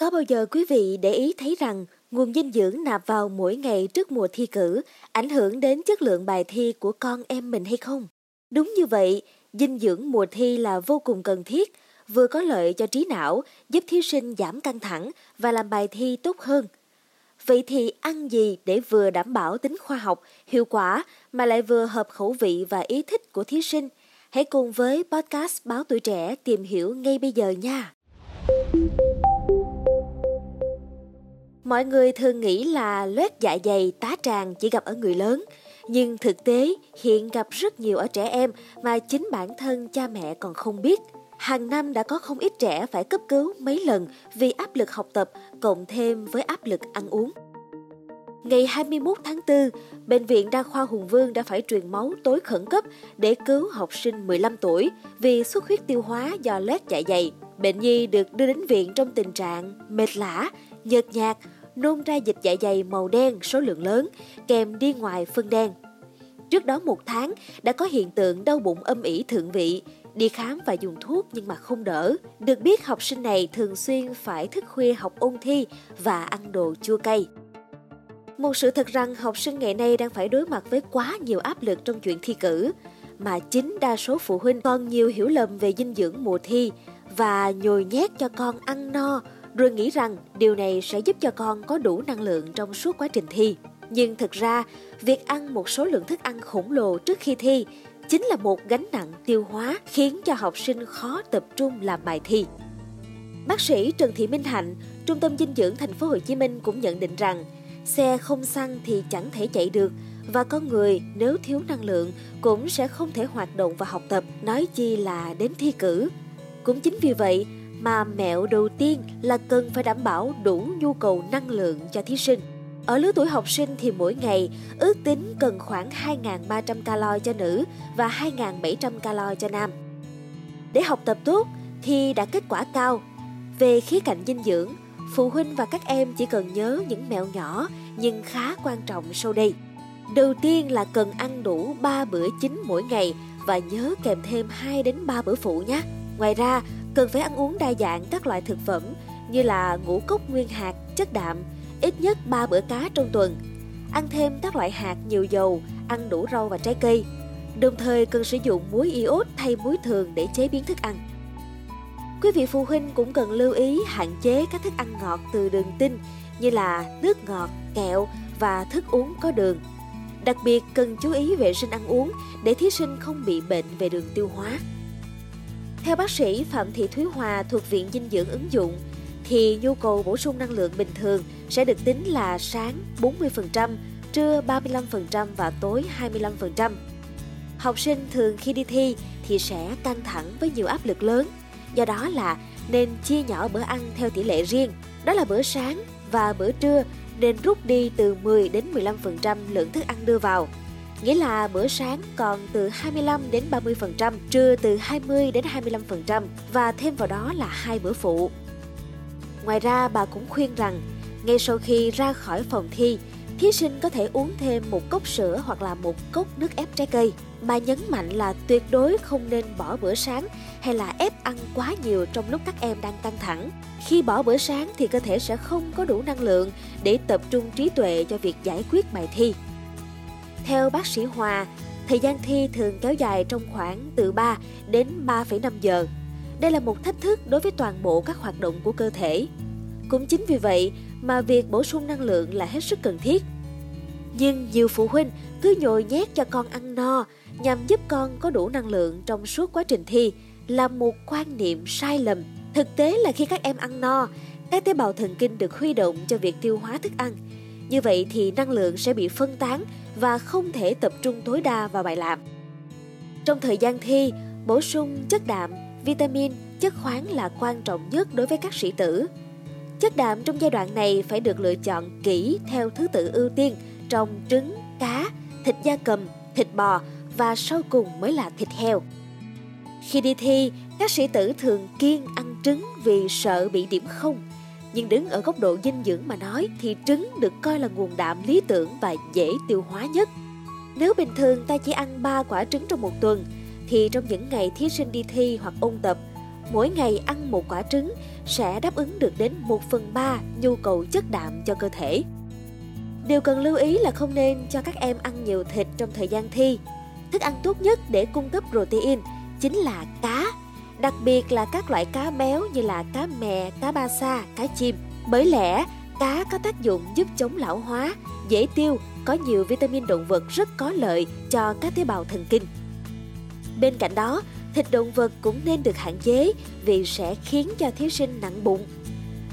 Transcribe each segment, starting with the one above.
Có bao giờ quý vị để ý thấy rằng nguồn dinh dưỡng nạp vào mỗi ngày trước mùa thi cử ảnh hưởng đến chất lượng bài thi của con em mình hay không? Đúng như vậy, dinh dưỡng mùa thi là vô cùng cần thiết, vừa có lợi cho trí não, giúp thí sinh giảm căng thẳng và làm bài thi tốt hơn. Vậy thì ăn gì để vừa đảm bảo tính khoa học, hiệu quả mà lại vừa hợp khẩu vị và ý thích của thí sinh? Hãy cùng với podcast Báo Tuổi Trẻ tìm hiểu ngay bây giờ nha! Mọi người thường nghĩ là loét dạ dày tá tràng chỉ gặp ở người lớn, nhưng thực tế hiện gặp rất nhiều ở trẻ em mà chính bản thân cha mẹ còn không biết. Hàng năm đã có không ít trẻ phải cấp cứu mấy lần vì áp lực học tập cộng thêm với áp lực ăn uống. Ngày 21 tháng 4, Bệnh viện Đa khoa Hùng Vương đã phải truyền máu tối khẩn cấp để cứu học sinh 15 tuổi vì xuất huyết tiêu hóa do loét dạ dày. Bệnh nhi được đưa đến viện trong tình trạng mệt lả, nhợt nhạt, nôn ra dịch dạ dày màu đen số lượng lớn, kèm đi ngoài phân đen. Trước đó một tháng đã có hiện tượng đau bụng âm ỉ thượng vị, đi khám và dùng thuốc nhưng mà không đỡ. Được biết học sinh này thường xuyên phải thức khuya học ôn thi và ăn đồ chua cay. Một sự thật rằng học sinh ngày nay đang phải đối mặt với quá nhiều áp lực trong chuyện thi cử, mà chính đa số phụ huynh còn nhiều hiểu lầm về dinh dưỡng mùa thi và nhồi nhét cho con ăn no rồi nghĩ rằng điều này sẽ giúp cho con có đủ năng lượng trong suốt quá trình thi. Nhưng thực ra, việc ăn một số lượng thức ăn khổng lồ trước khi thi chính là một gánh nặng tiêu hóa khiến cho học sinh khó tập trung làm bài thi. Bác sĩ Trần Thị Minh Hạnh, Trung tâm dinh dưỡng thành phố Hồ Chí Minh cũng nhận định rằng xe không xăng thì chẳng thể chạy được và con người nếu thiếu năng lượng cũng sẽ không thể hoạt động và học tập, nói chi là đến thi cử. Cũng chính vì vậy mà mẹo đầu tiên là cần phải đảm bảo đủ nhu cầu năng lượng cho thí sinh. Ở lứa tuổi học sinh thì mỗi ngày ước tính cần khoảng 2.300 calo cho nữ và 2.700 calo cho nam. Để học tập tốt thì đạt kết quả cao. Về khía cạnh dinh dưỡng, phụ huynh và các em chỉ cần nhớ những mẹo nhỏ nhưng khá quan trọng sau đây. Đầu tiên là cần ăn đủ 3 bữa chính mỗi ngày và nhớ kèm thêm 2 đến 3 bữa phụ nhé. Ngoài ra, cần phải ăn uống đa dạng các loại thực phẩm như là ngũ cốc nguyên hạt, chất đạm, ít nhất 3 bữa cá trong tuần. Ăn thêm các loại hạt nhiều dầu, ăn đủ rau và trái cây. Đồng thời cần sử dụng muối iốt thay muối thường để chế biến thức ăn. Quý vị phụ huynh cũng cần lưu ý hạn chế các thức ăn ngọt từ đường tinh như là nước ngọt, kẹo và thức uống có đường. Đặc biệt cần chú ý vệ sinh ăn uống để thí sinh không bị bệnh về đường tiêu hóa. Theo bác sĩ Phạm Thị Thúy Hòa thuộc Viện Dinh dưỡng ứng dụng, thì nhu cầu bổ sung năng lượng bình thường sẽ được tính là sáng 40%, trưa 35% và tối 25%. Học sinh thường khi đi thi thì sẽ căng thẳng với nhiều áp lực lớn, do đó là nên chia nhỏ bữa ăn theo tỷ lệ riêng. Đó là bữa sáng và bữa trưa nên rút đi từ 10 đến 15% lượng thức ăn đưa vào nghĩa là bữa sáng còn từ 25 đến 30%, trưa từ 20 đến 25% và thêm vào đó là hai bữa phụ. Ngoài ra bà cũng khuyên rằng ngay sau khi ra khỏi phòng thi, thí sinh có thể uống thêm một cốc sữa hoặc là một cốc nước ép trái cây. Bà nhấn mạnh là tuyệt đối không nên bỏ bữa sáng hay là ép ăn quá nhiều trong lúc các em đang căng thẳng. Khi bỏ bữa sáng thì cơ thể sẽ không có đủ năng lượng để tập trung trí tuệ cho việc giải quyết bài thi. Theo bác sĩ Hòa, thời gian thi thường kéo dài trong khoảng từ 3 đến 3,5 giờ. Đây là một thách thức đối với toàn bộ các hoạt động của cơ thể. Cũng chính vì vậy mà việc bổ sung năng lượng là hết sức cần thiết. Nhưng nhiều phụ huynh cứ nhồi nhét cho con ăn no nhằm giúp con có đủ năng lượng trong suốt quá trình thi là một quan niệm sai lầm. Thực tế là khi các em ăn no, các tế bào thần kinh được huy động cho việc tiêu hóa thức ăn. Như vậy thì năng lượng sẽ bị phân tán và không thể tập trung tối đa vào bài làm. Trong thời gian thi, bổ sung chất đạm, vitamin, chất khoáng là quan trọng nhất đối với các sĩ tử. Chất đạm trong giai đoạn này phải được lựa chọn kỹ theo thứ tự ưu tiên trong trứng, cá, thịt da cầm, thịt bò và sau cùng mới là thịt heo. Khi đi thi, các sĩ tử thường kiêng ăn trứng vì sợ bị điểm không nhưng đứng ở góc độ dinh dưỡng mà nói thì trứng được coi là nguồn đạm lý tưởng và dễ tiêu hóa nhất. Nếu bình thường ta chỉ ăn 3 quả trứng trong một tuần, thì trong những ngày thí sinh đi thi hoặc ôn tập, mỗi ngày ăn một quả trứng sẽ đáp ứng được đến 1 phần 3 nhu cầu chất đạm cho cơ thể. Điều cần lưu ý là không nên cho các em ăn nhiều thịt trong thời gian thi. Thức ăn tốt nhất để cung cấp protein chính là cá, đặc biệt là các loại cá béo như là cá mè, cá ba sa, cá chim. Bởi lẽ, cá có tác dụng giúp chống lão hóa, dễ tiêu, có nhiều vitamin động vật rất có lợi cho các tế bào thần kinh. Bên cạnh đó, thịt động vật cũng nên được hạn chế vì sẽ khiến cho thí sinh nặng bụng.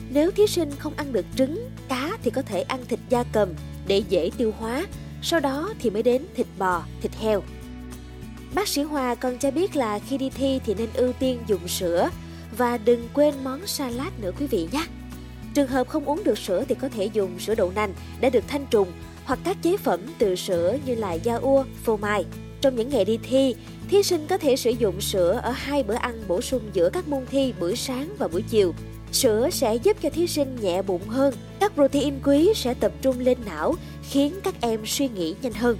Nếu thí sinh không ăn được trứng, cá thì có thể ăn thịt da cầm để dễ tiêu hóa, sau đó thì mới đến thịt bò, thịt heo. Bác sĩ Hòa còn cho biết là khi đi thi thì nên ưu tiên dùng sữa và đừng quên món salad nữa quý vị nhé. Trường hợp không uống được sữa thì có thể dùng sữa đậu nành đã được thanh trùng hoặc các chế phẩm từ sữa như là da ua, phô mai. Trong những ngày đi thi, thí sinh có thể sử dụng sữa ở hai bữa ăn bổ sung giữa các môn thi buổi sáng và buổi chiều. Sữa sẽ giúp cho thí sinh nhẹ bụng hơn, các protein quý sẽ tập trung lên não, khiến các em suy nghĩ nhanh hơn.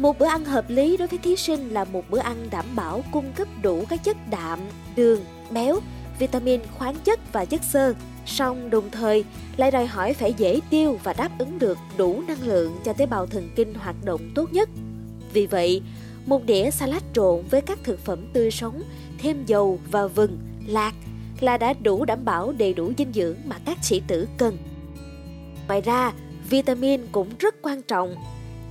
Một bữa ăn hợp lý đối với thí sinh là một bữa ăn đảm bảo cung cấp đủ các chất đạm, đường, béo, vitamin, khoáng chất và chất xơ. Song đồng thời lại đòi hỏi phải dễ tiêu và đáp ứng được đủ năng lượng cho tế bào thần kinh hoạt động tốt nhất. Vì vậy, một đĩa salad trộn với các thực phẩm tươi sống, thêm dầu và vừng, lạc là đã đủ đảm bảo đầy đủ dinh dưỡng mà các sĩ tử cần. Ngoài ra, vitamin cũng rất quan trọng.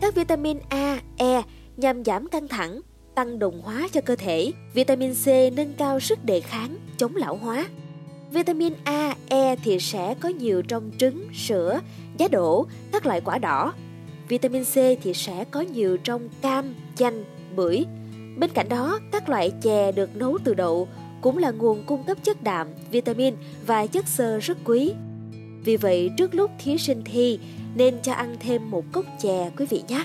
Các vitamin A, E nhằm giảm căng thẳng, tăng đồng hóa cho cơ thể. Vitamin C nâng cao sức đề kháng, chống lão hóa. Vitamin A, E thì sẽ có nhiều trong trứng, sữa, giá đỗ, các loại quả đỏ. Vitamin C thì sẽ có nhiều trong cam, chanh, bưởi. Bên cạnh đó, các loại chè được nấu từ đậu cũng là nguồn cung cấp chất đạm, vitamin và chất xơ rất quý. Vì vậy, trước lúc thí sinh thi, nên cho ăn thêm một cốc chè, quý vị nhé.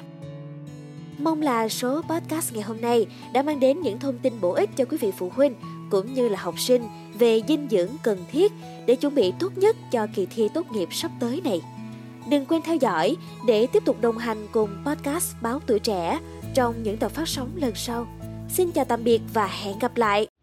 Mong là số podcast ngày hôm nay đã mang đến những thông tin bổ ích cho quý vị phụ huynh, cũng như là học sinh, về dinh dưỡng cần thiết để chuẩn bị tốt nhất cho kỳ thi tốt nghiệp sắp tới này. Đừng quên theo dõi để tiếp tục đồng hành cùng podcast Báo Tuổi Trẻ trong những tập phát sóng lần sau. Xin chào tạm biệt và hẹn gặp lại!